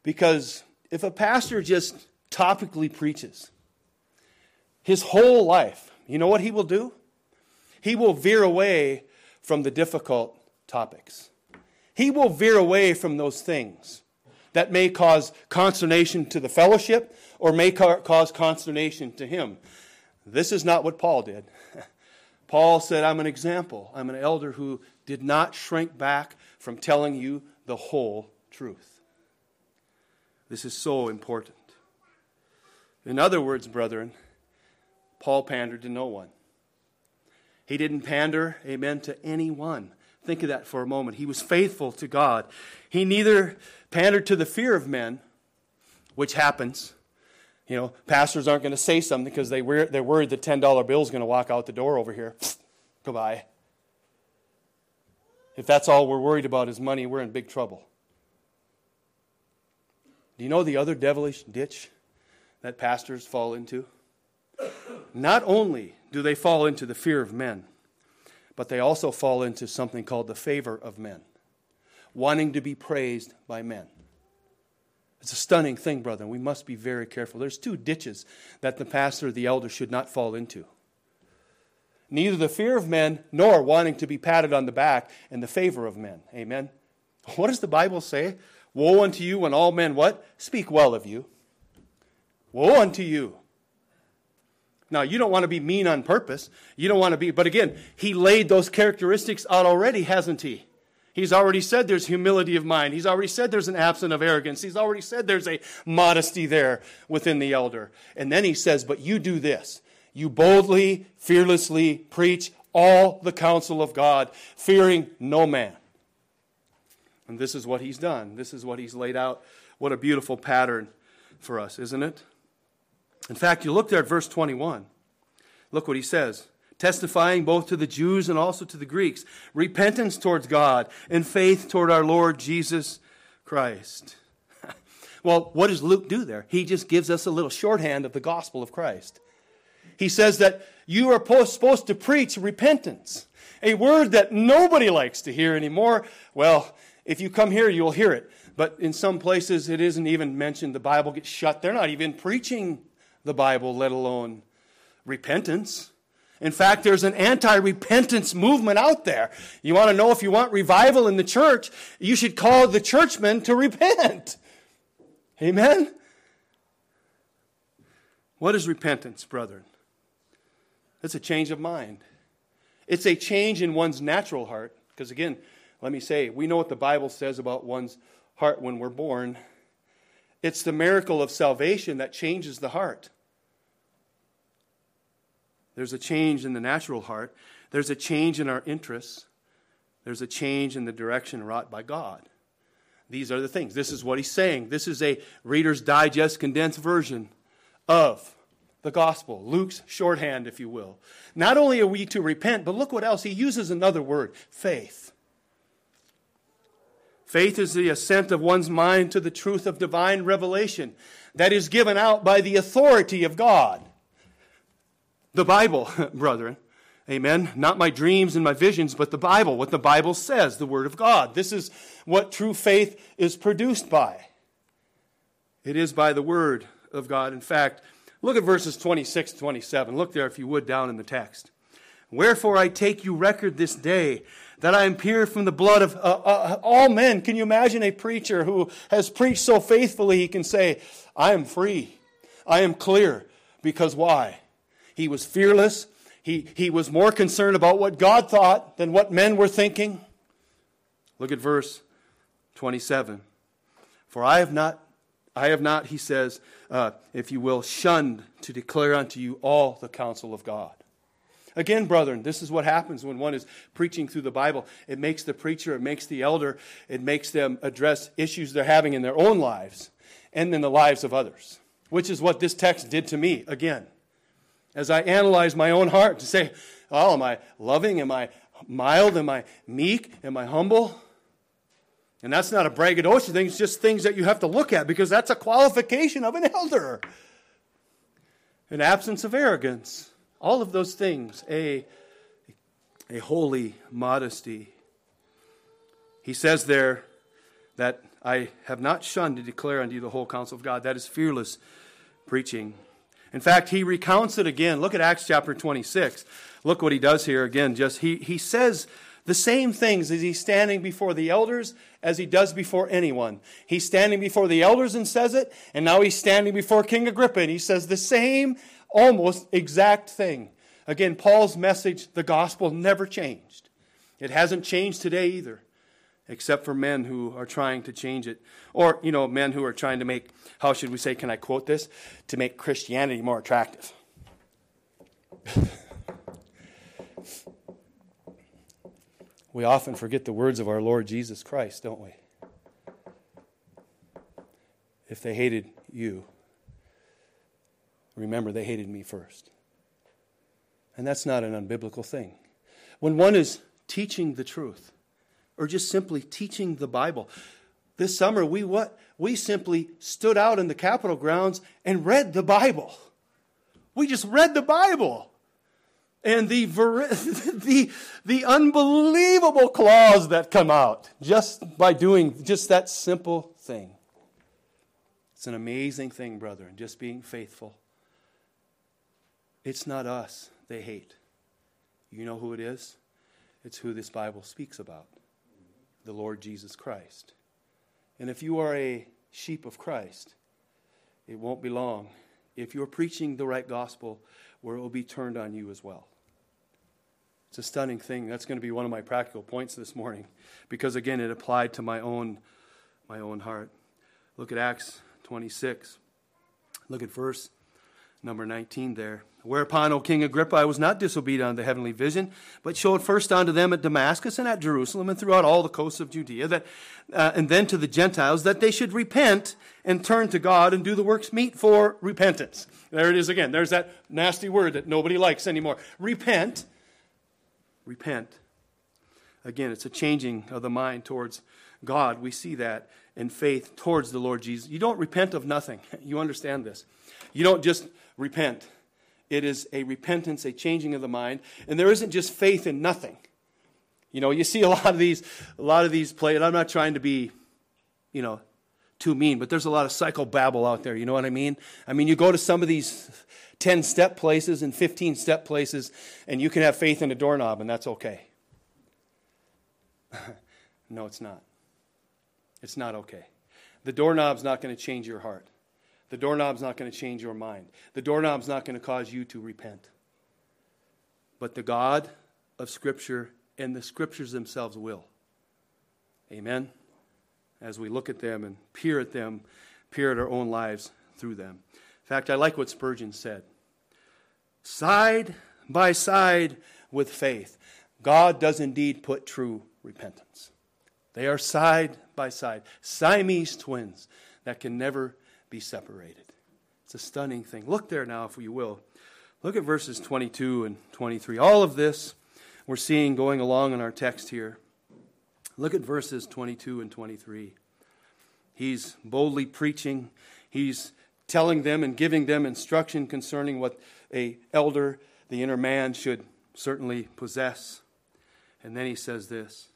Because if a pastor just topically preaches his whole life, you know what he will do? He will veer away from the difficult topics. He will veer away from those things that may cause consternation to the fellowship or may ca- cause consternation to him. This is not what Paul did. Paul said, I'm an example. I'm an elder who did not shrink back from telling you the whole truth. This is so important. In other words, brethren, Paul pandered to no one. He didn't pander, amen, to anyone. Think of that for a moment. He was faithful to God. He neither pandered to the fear of men, which happens. You know, pastors aren't going to say something because they they're worried the $10 bill is going to walk out the door over here. Goodbye. If that's all we're worried about is money, we're in big trouble. Do you know the other devilish ditch that pastors fall into? Not only do they fall into the fear of men, but they also fall into something called the favor of men, wanting to be praised by men. It's a stunning thing, brother. We must be very careful. There's two ditches that the pastor or the elder should not fall into. Neither the fear of men nor wanting to be patted on the back and the favor of men. Amen. What does the Bible say? Woe unto you when all men what? Speak well of you. Woe unto you now, you don't want to be mean on purpose. You don't want to be, but again, he laid those characteristics out already, hasn't he? He's already said there's humility of mind. He's already said there's an absence of arrogance. He's already said there's a modesty there within the elder. And then he says, But you do this. You boldly, fearlessly preach all the counsel of God, fearing no man. And this is what he's done. This is what he's laid out. What a beautiful pattern for us, isn't it? In fact, you look there at verse 21. Look what he says testifying both to the Jews and also to the Greeks repentance towards God and faith toward our Lord Jesus Christ. well, what does Luke do there? He just gives us a little shorthand of the gospel of Christ. He says that you are supposed to preach repentance, a word that nobody likes to hear anymore. Well, if you come here, you'll hear it. But in some places, it isn't even mentioned. The Bible gets shut. They're not even preaching the Bible, let alone repentance. In fact, there's an anti repentance movement out there. You want to know if you want revival in the church, you should call the churchmen to repent. Amen? What is repentance, brethren? It's a change of mind. It's a change in one's natural heart. Because again, let me say, we know what the Bible says about one's heart when we're born. It's the miracle of salvation that changes the heart. There's a change in the natural heart. There's a change in our interests. There's a change in the direction wrought by God. These are the things. This is what he's saying. This is a Reader's Digest condensed version of the gospel, Luke's shorthand, if you will. Not only are we to repent, but look what else. He uses another word faith. Faith is the assent of one's mind to the truth of divine revelation that is given out by the authority of God. The Bible, brethren. Amen. Not my dreams and my visions, but the Bible, what the Bible says, the Word of God. This is what true faith is produced by. It is by the Word of God. In fact, look at verses 26 to 27. Look there, if you would, down in the text. Wherefore I take you record this day that I am pure from the blood of uh, uh, all men. Can you imagine a preacher who has preached so faithfully he can say, I am free, I am clear. Because why? He was fearless. He, he was more concerned about what God thought than what men were thinking. Look at verse 27. For I have not, I have not, he says, uh, if you will, shunned to declare unto you all the counsel of God. Again, brethren, this is what happens when one is preaching through the Bible. It makes the preacher, it makes the elder, it makes them address issues they're having in their own lives and in the lives of others, which is what this text did to me again as I analyze my own heart to say, oh, am I loving? Am I mild? Am I meek? Am I humble? And that's not a braggadocio thing, it's just things that you have to look at because that's a qualification of an elder. An absence of arrogance. All of those things. A, a holy modesty. He says there that I have not shunned to declare unto you the whole counsel of God. That is fearless preaching. In fact, he recounts it again. Look at Acts chapter 26. Look what he does here again. Just he, he says the same things as he's standing before the elders as he does before anyone. He's standing before the elders and says it, and now he's standing before King Agrippa and he says the same, almost exact thing. Again, Paul's message, the gospel, never changed. It hasn't changed today either except for men who are trying to change it. Or, you know, men who are trying to make, how should we say, can I quote this? To make Christianity more attractive. we often forget the words of our Lord Jesus Christ, don't we? If they hated you, remember they hated me first. And that's not an unbiblical thing. When one is teaching the truth, or just simply teaching the Bible. This summer, we what? We simply stood out in the Capitol grounds and read the Bible. We just read the Bible. And the, the, the unbelievable claws that come out just by doing just that simple thing. It's an amazing thing, brother, and just being faithful. It's not us they hate. You know who it is? It's who this Bible speaks about the Lord Jesus Christ. And if you are a sheep of Christ, it won't be long if you're preaching the right gospel where it will be turned on you as well. It's a stunning thing. That's going to be one of my practical points this morning because again it applied to my own my own heart. Look at Acts 26. Look at verse number 19 there. Whereupon, O King Agrippa, I was not disobedient unto the heavenly vision, but showed first unto them at Damascus and at Jerusalem and throughout all the coasts of Judea, that, uh, and then to the Gentiles, that they should repent and turn to God and do the works meet for repentance. There it is again. There's that nasty word that nobody likes anymore. Repent. Repent. Again, it's a changing of the mind towards God. We see that in faith towards the Lord Jesus. You don't repent of nothing. You understand this. You don't just repent it is a repentance, a changing of the mind. And there isn't just faith in nothing. You know, you see a lot of these, a lot of these play, and I'm not trying to be, you know, too mean, but there's a lot of psychobabble out there. You know what I mean? I mean, you go to some of these 10 step places and 15 step places, and you can have faith in a doorknob, and that's okay. no, it's not. It's not okay. The doorknob's not going to change your heart. The doorknob's not going to change your mind. The doorknob's not going to cause you to repent. But the God of Scripture and the Scriptures themselves will. Amen? As we look at them and peer at them, peer at our own lives through them. In fact, I like what Spurgeon said side by side with faith, God does indeed put true repentance. They are side by side, Siamese twins that can never be separated. It's a stunning thing. Look there now, if you will. Look at verses 22 and 23. All of this we're seeing going along in our text here. Look at verses 22 and 23. He's boldly preaching. He's telling them and giving them instruction concerning what a elder, the inner man, should certainly possess. And then he says this,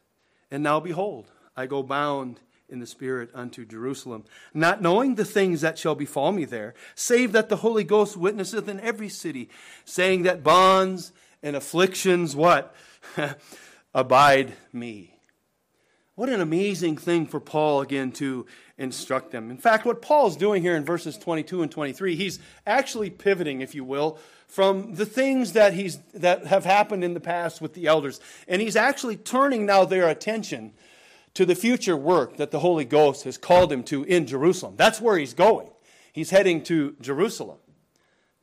And now behold, I go bound in the Spirit unto Jerusalem, not knowing the things that shall befall me there, save that the Holy Ghost witnesseth in every city, saying that bonds and afflictions, what? Abide me. What an amazing thing for Paul again to instruct them. In fact, what Paul's doing here in verses 22 and 23, he's actually pivoting, if you will, from the things that he's that have happened in the past with the elders, and he's actually turning now their attention to the future work that the Holy Ghost has called him to in Jerusalem. That's where he's going. He's heading to Jerusalem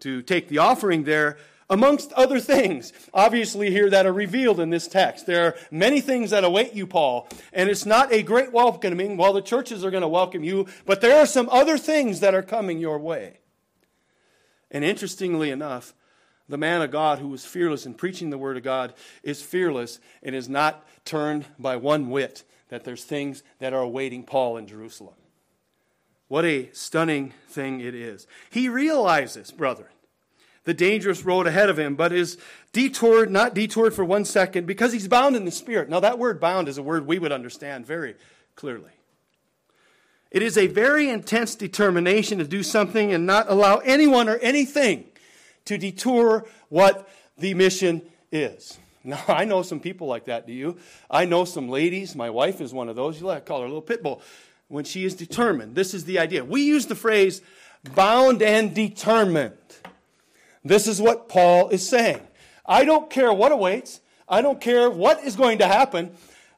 to take the offering there, amongst other things, obviously, here that are revealed in this text. There are many things that await you, Paul, and it's not a great welcoming. Well, the churches are going to welcome you, but there are some other things that are coming your way. And interestingly enough, the man of God who was fearless in preaching the word of God is fearless and is not turned by one whit that there's things that are awaiting Paul in Jerusalem. What a stunning thing it is. He realizes, brethren, the dangerous road ahead of him, but is detoured, not detoured for one second, because he's bound in the Spirit. Now, that word bound is a word we would understand very clearly. It is a very intense determination to do something and not allow anyone or anything to detour what the mission is. Now, I know some people like that, do you? I know some ladies, my wife is one of those, you like call her a little pit bull, when she is determined. This is the idea. We use the phrase bound and determined. This is what Paul is saying. I don't care what awaits, I don't care what is going to happen.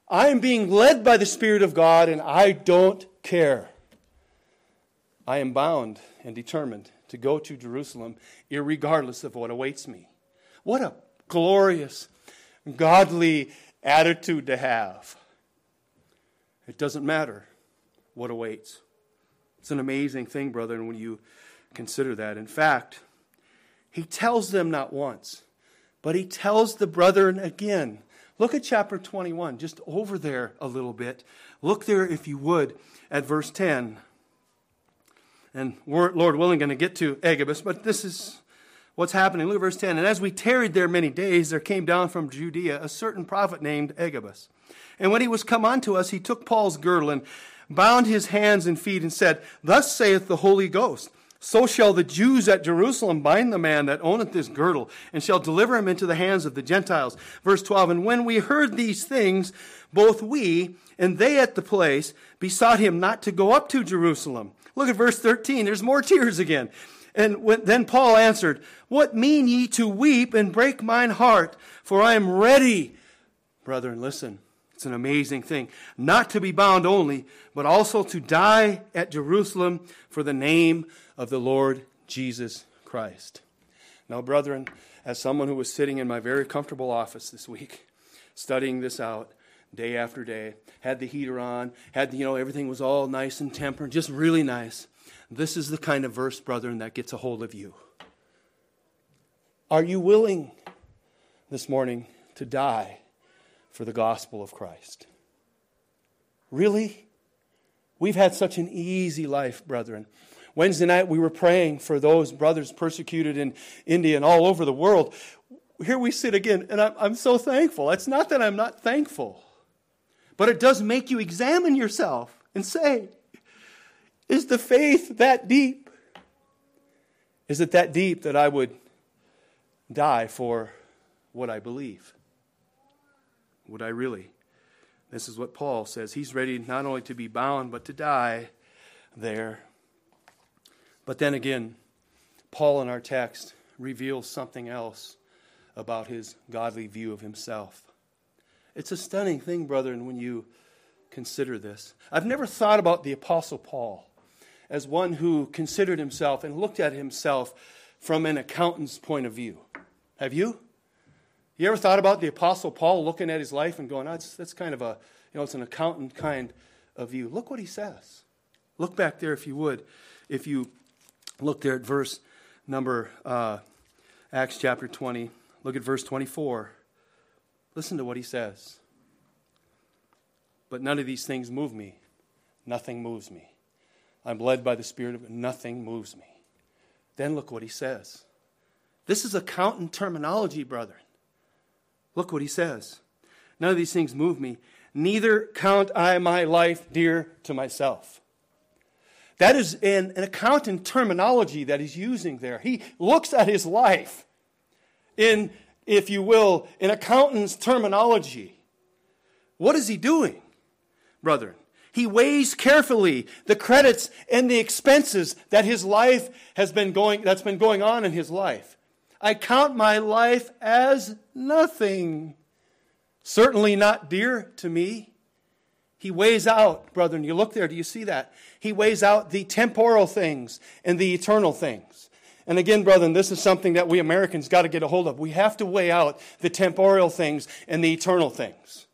I am being led by the Spirit of God, and I don't care. I am bound and determined to go to Jerusalem, regardless of what awaits me. What a glorious godly attitude to have. It doesn't matter what awaits. It's an amazing thing, brother, when you consider that. In fact, he tells them not once, but he tells the brethren again. Look at chapter 21, just over there a little bit. Look there, if you would, at verse 10. And we're, Lord willing, going to get to Agabus, but this is what's happening. Look at verse 10. And as we tarried there many days, there came down from Judea a certain prophet named Agabus. And when he was come unto us, he took Paul's girdle and bound his hands and feet and said, Thus saith the Holy Ghost. So shall the Jews at Jerusalem bind the man that owneth this girdle, and shall deliver him into the hands of the Gentiles. Verse 12 And when we heard these things, both we and they at the place besought him not to go up to Jerusalem. Look at verse 13. There's more tears again. And when, then Paul answered, What mean ye to weep and break mine heart? For I am ready. Brethren, listen. It's an amazing thing. Not to be bound only, but also to die at Jerusalem for the name of the Lord Jesus Christ. Now, brethren, as someone who was sitting in my very comfortable office this week, studying this out day after day, had the heater on, had, you know, everything was all nice and tempered, just really nice. This is the kind of verse, brethren, that gets a hold of you. Are you willing this morning to die for the gospel of Christ? Really? We've had such an easy life, brethren. Wednesday night, we were praying for those brothers persecuted in India and all over the world. Here we sit again, and I'm, I'm so thankful. It's not that I'm not thankful, but it does make you examine yourself and say, is the faith that deep? Is it that deep that I would die for what I believe? Would I really? This is what Paul says. He's ready not only to be bound, but to die there. But then again, Paul in our text reveals something else about his godly view of himself. It's a stunning thing, brethren, when you consider this. I've never thought about the Apostle Paul as one who considered himself and looked at himself from an accountant's point of view. Have you? You ever thought about the Apostle Paul looking at his life and going, that's, that's kind of a, you know, it's an accountant kind of view. Look what he says. Look back there if you would. If you Look there at verse number, uh, Acts chapter 20. Look at verse 24. Listen to what he says. But none of these things move me. Nothing moves me. I'm led by the Spirit of nothing moves me. Then look what he says. This is accountant terminology, brethren. Look what he says. None of these things move me. Neither count I my life dear to myself that is an, an accountant terminology that he's using there. He looks at his life in, if you will, an accountant's terminology. What is he doing, brethren? He weighs carefully the credits and the expenses that his life has been going, that's been going on in his life. I count my life as nothing. Certainly not dear to me. He weighs out, brethren, you look there, do you see that? He weighs out the temporal things and the eternal things. And again, brethren, this is something that we Americans got to get a hold of. We have to weigh out the temporal things and the eternal things.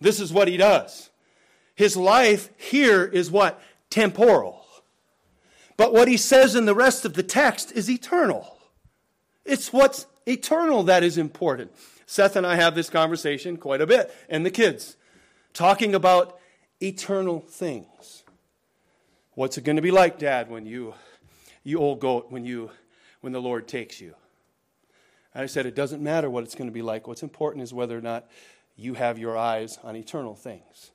This is what he does. His life here is what? Temporal. But what he says in the rest of the text is eternal. It's what's eternal that is important. Seth and I have this conversation quite a bit, and the kids talking about eternal things. What's it going to be like, Dad, when you, you old goat, when you, when the Lord takes you? I said, it doesn't matter what it's going to be like. What's important is whether or not you have your eyes on eternal things.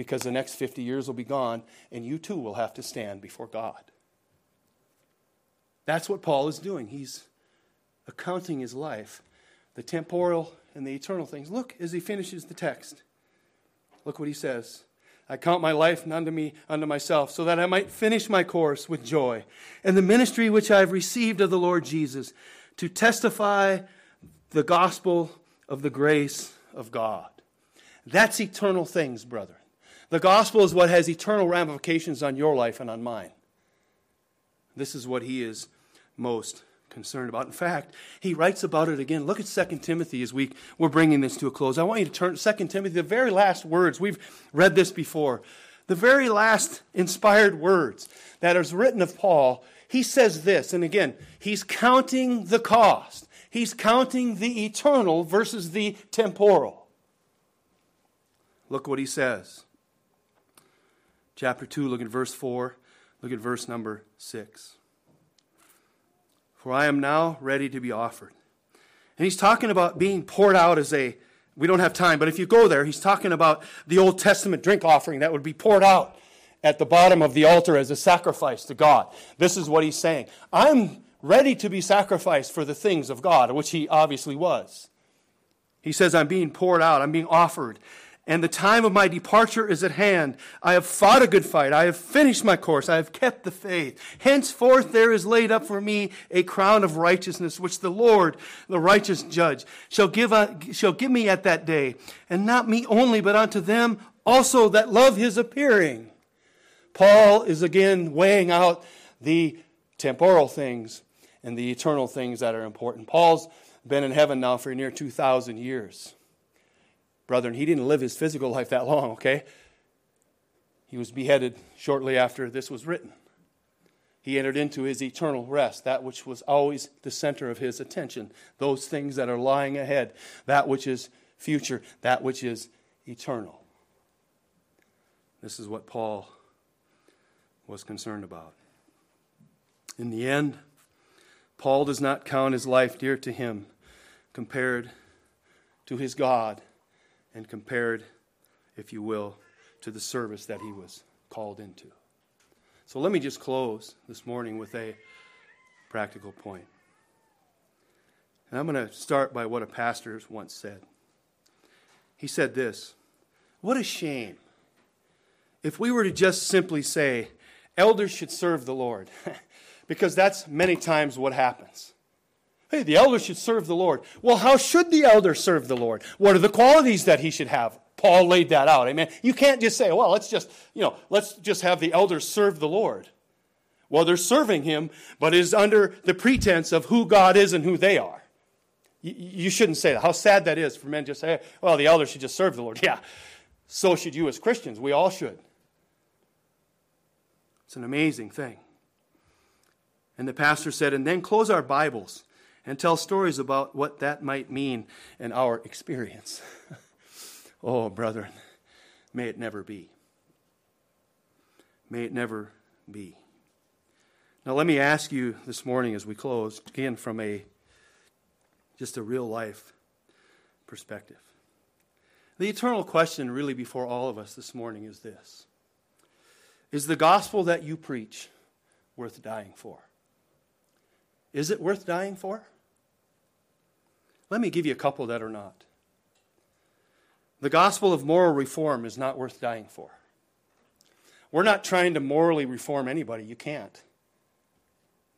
Because the next 50 years will be gone, and you too will have to stand before God. That's what Paul is doing. He's accounting his life, the temporal and the eternal things. Look as he finishes the text. Look what he says. I count my life unto me unto myself, so that I might finish my course with joy, and the ministry which I have received of the Lord Jesus, to testify the gospel of the grace of God. That's eternal things, brethren. The gospel is what has eternal ramifications on your life and on mine. This is what he is most concerned about. In fact, he writes about it again. Look at 2 Timothy as we, we're bringing this to a close. I want you to turn to 2 Timothy, the very last words. We've read this before. The very last inspired words that is written of Paul, he says this, and again, he's counting the cost. He's counting the eternal versus the temporal. Look what he says. Chapter 2, look at verse 4. Look at verse number 6 for I am now ready to be offered. And he's talking about being poured out as a, we don't have time, but if you go there, he's talking about the Old Testament drink offering that would be poured out at the bottom of the altar as a sacrifice to God. This is what he's saying. I'm ready to be sacrificed for the things of God, which he obviously was. He says, I'm being poured out, I'm being offered and the time of my departure is at hand. I have fought a good fight. I have finished my course. I have kept the faith. Henceforth there is laid up for me a crown of righteousness, which the Lord, the righteous judge, shall give, uh, shall give me at that day. And not me only, but unto them also that love his appearing. Paul is again weighing out the temporal things and the eternal things that are important. Paul's been in heaven now for near 2,000 years. Brethren, he didn't live his physical life that long, okay? He was beheaded shortly after this was written. He entered into his eternal rest, that which was always the center of his attention, those things that are lying ahead, that which is future, that which is eternal. This is what Paul was concerned about. In the end, Paul does not count his life dear to him compared to his God and compared, if you will, to the service that he was called into. So let me just close this morning with a practical point. And I'm going to start by what a pastor once said. He said this What a shame if we were to just simply say, elders should serve the Lord, because that's many times what happens. Hey, the elder should serve the Lord. Well, how should the elder serve the Lord? What are the qualities that he should have? Paul laid that out. Amen. You can't just say, well, let's just, you know, let's just have the elders serve the Lord. Well, they're serving him, but is under the pretense of who God is and who they are. You, you shouldn't say that. How sad that is for men to say, well, the elders should just serve the Lord. Yeah, so should you as Christians. We all should. It's an amazing thing. And the pastor said, and then close our Bibles and tell stories about what that might mean in our experience. Oh, brethren, may it never be. May it never be. Now, let me ask you this morning as we close, again from a just a real life perspective. The eternal question, really, before all of us this morning is this Is the gospel that you preach worth dying for? Is it worth dying for? Let me give you a couple that are not. The gospel of moral reform is not worth dying for. We're not trying to morally reform anybody. You can't.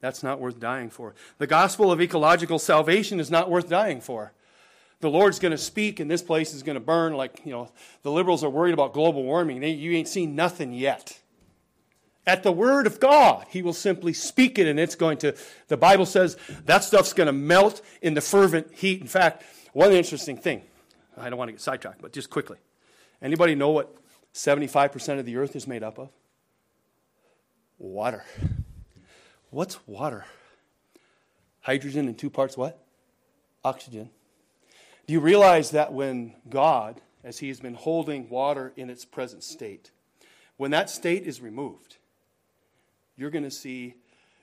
That's not worth dying for. The gospel of ecological salvation is not worth dying for. The Lord's going to speak and this place is going to burn like, you know, the liberals are worried about global warming. They, you ain't seen nothing yet. At the word of God, he will simply speak it and it's going to, the Bible says that stuff's going to melt in the fervent heat. In fact, one interesting thing, I don't want to get sidetracked, but just quickly. Anybody know what 75% of the earth is made up of? Water. What's water? Hydrogen and two parts what? Oxygen. Do you realize that when God, as He has been holding water in its present state, when that state is removed, you're going to see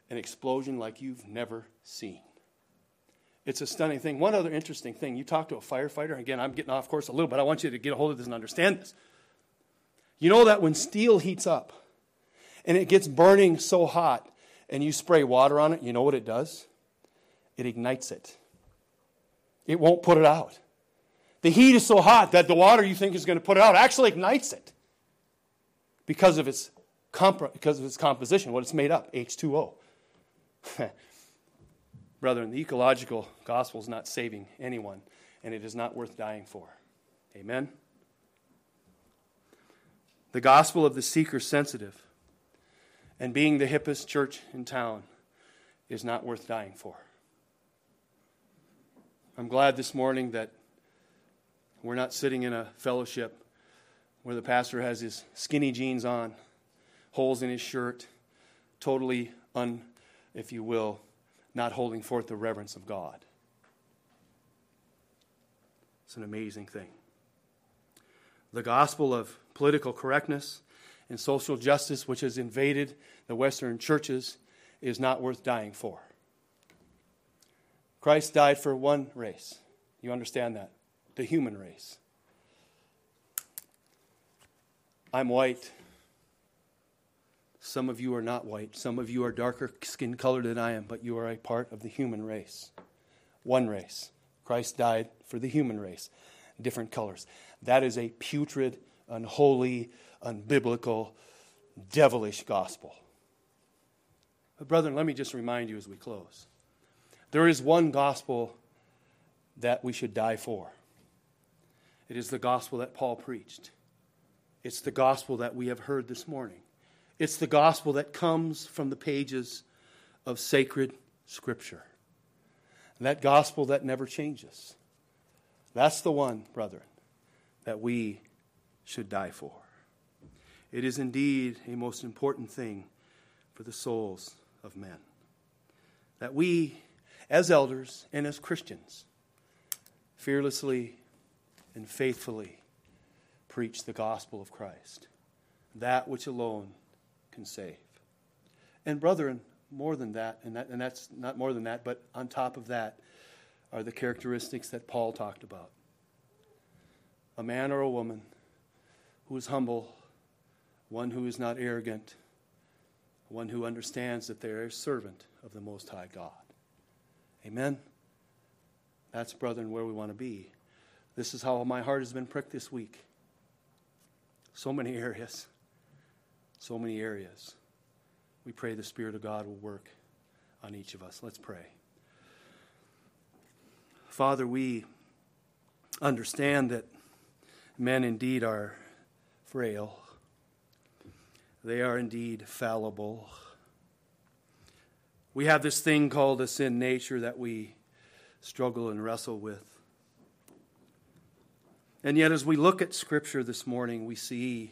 an explosion like you've never seen. It's a stunning thing. One other interesting thing you talk to a firefighter, again, I'm getting off course a little, but I want you to get a hold of this and understand this. You know that when steel heats up and it gets burning so hot and you spray water on it, you know what it does? It ignites it. It won't put it out. The heat is so hot that the water you think is going to put it out actually ignites it because of its, comp- because of its composition, what it's made up, H2O. Brethren, the ecological gospel is not saving anyone, and it is not worth dying for. Amen? The gospel of the seeker sensitive and being the hippest church in town is not worth dying for. I'm glad this morning that we're not sitting in a fellowship where the pastor has his skinny jeans on, holes in his shirt, totally un, if you will, not holding forth the reverence of God. It's an amazing thing. The gospel of political correctness and social justice, which has invaded the Western churches, is not worth dying for. Christ died for one race. You understand that? The human race. I'm white. Some of you are not white. Some of you are darker skin color than I am, but you are a part of the human race. One race. Christ died for the human race. Different colors. That is a putrid, unholy, unbiblical, devilish gospel. But, brethren, let me just remind you as we close there is one gospel that we should die for. It is the gospel that Paul preached. It's the gospel that we have heard this morning. It's the gospel that comes from the pages of sacred Scripture. And that gospel that never changes. That's the one, brethren, that we should die for. It is indeed a most important thing for the souls of men. That we, as elders and as Christians, fearlessly and faithfully preach the gospel of Christ, that which alone can save. And, brethren, more than that, and, that, and that's not more than that, but on top of that are the characteristics that Paul talked about. A man or a woman who is humble, one who is not arrogant, one who understands that they are a servant of the Most High God. Amen? That's, brethren, where we want to be. This is how my heart has been pricked this week. So many areas. So many areas. We pray the Spirit of God will work on each of us. Let's pray. Father, we understand that men indeed are frail, they are indeed fallible. We have this thing called a sin nature that we struggle and wrestle with. And yet, as we look at Scripture this morning, we see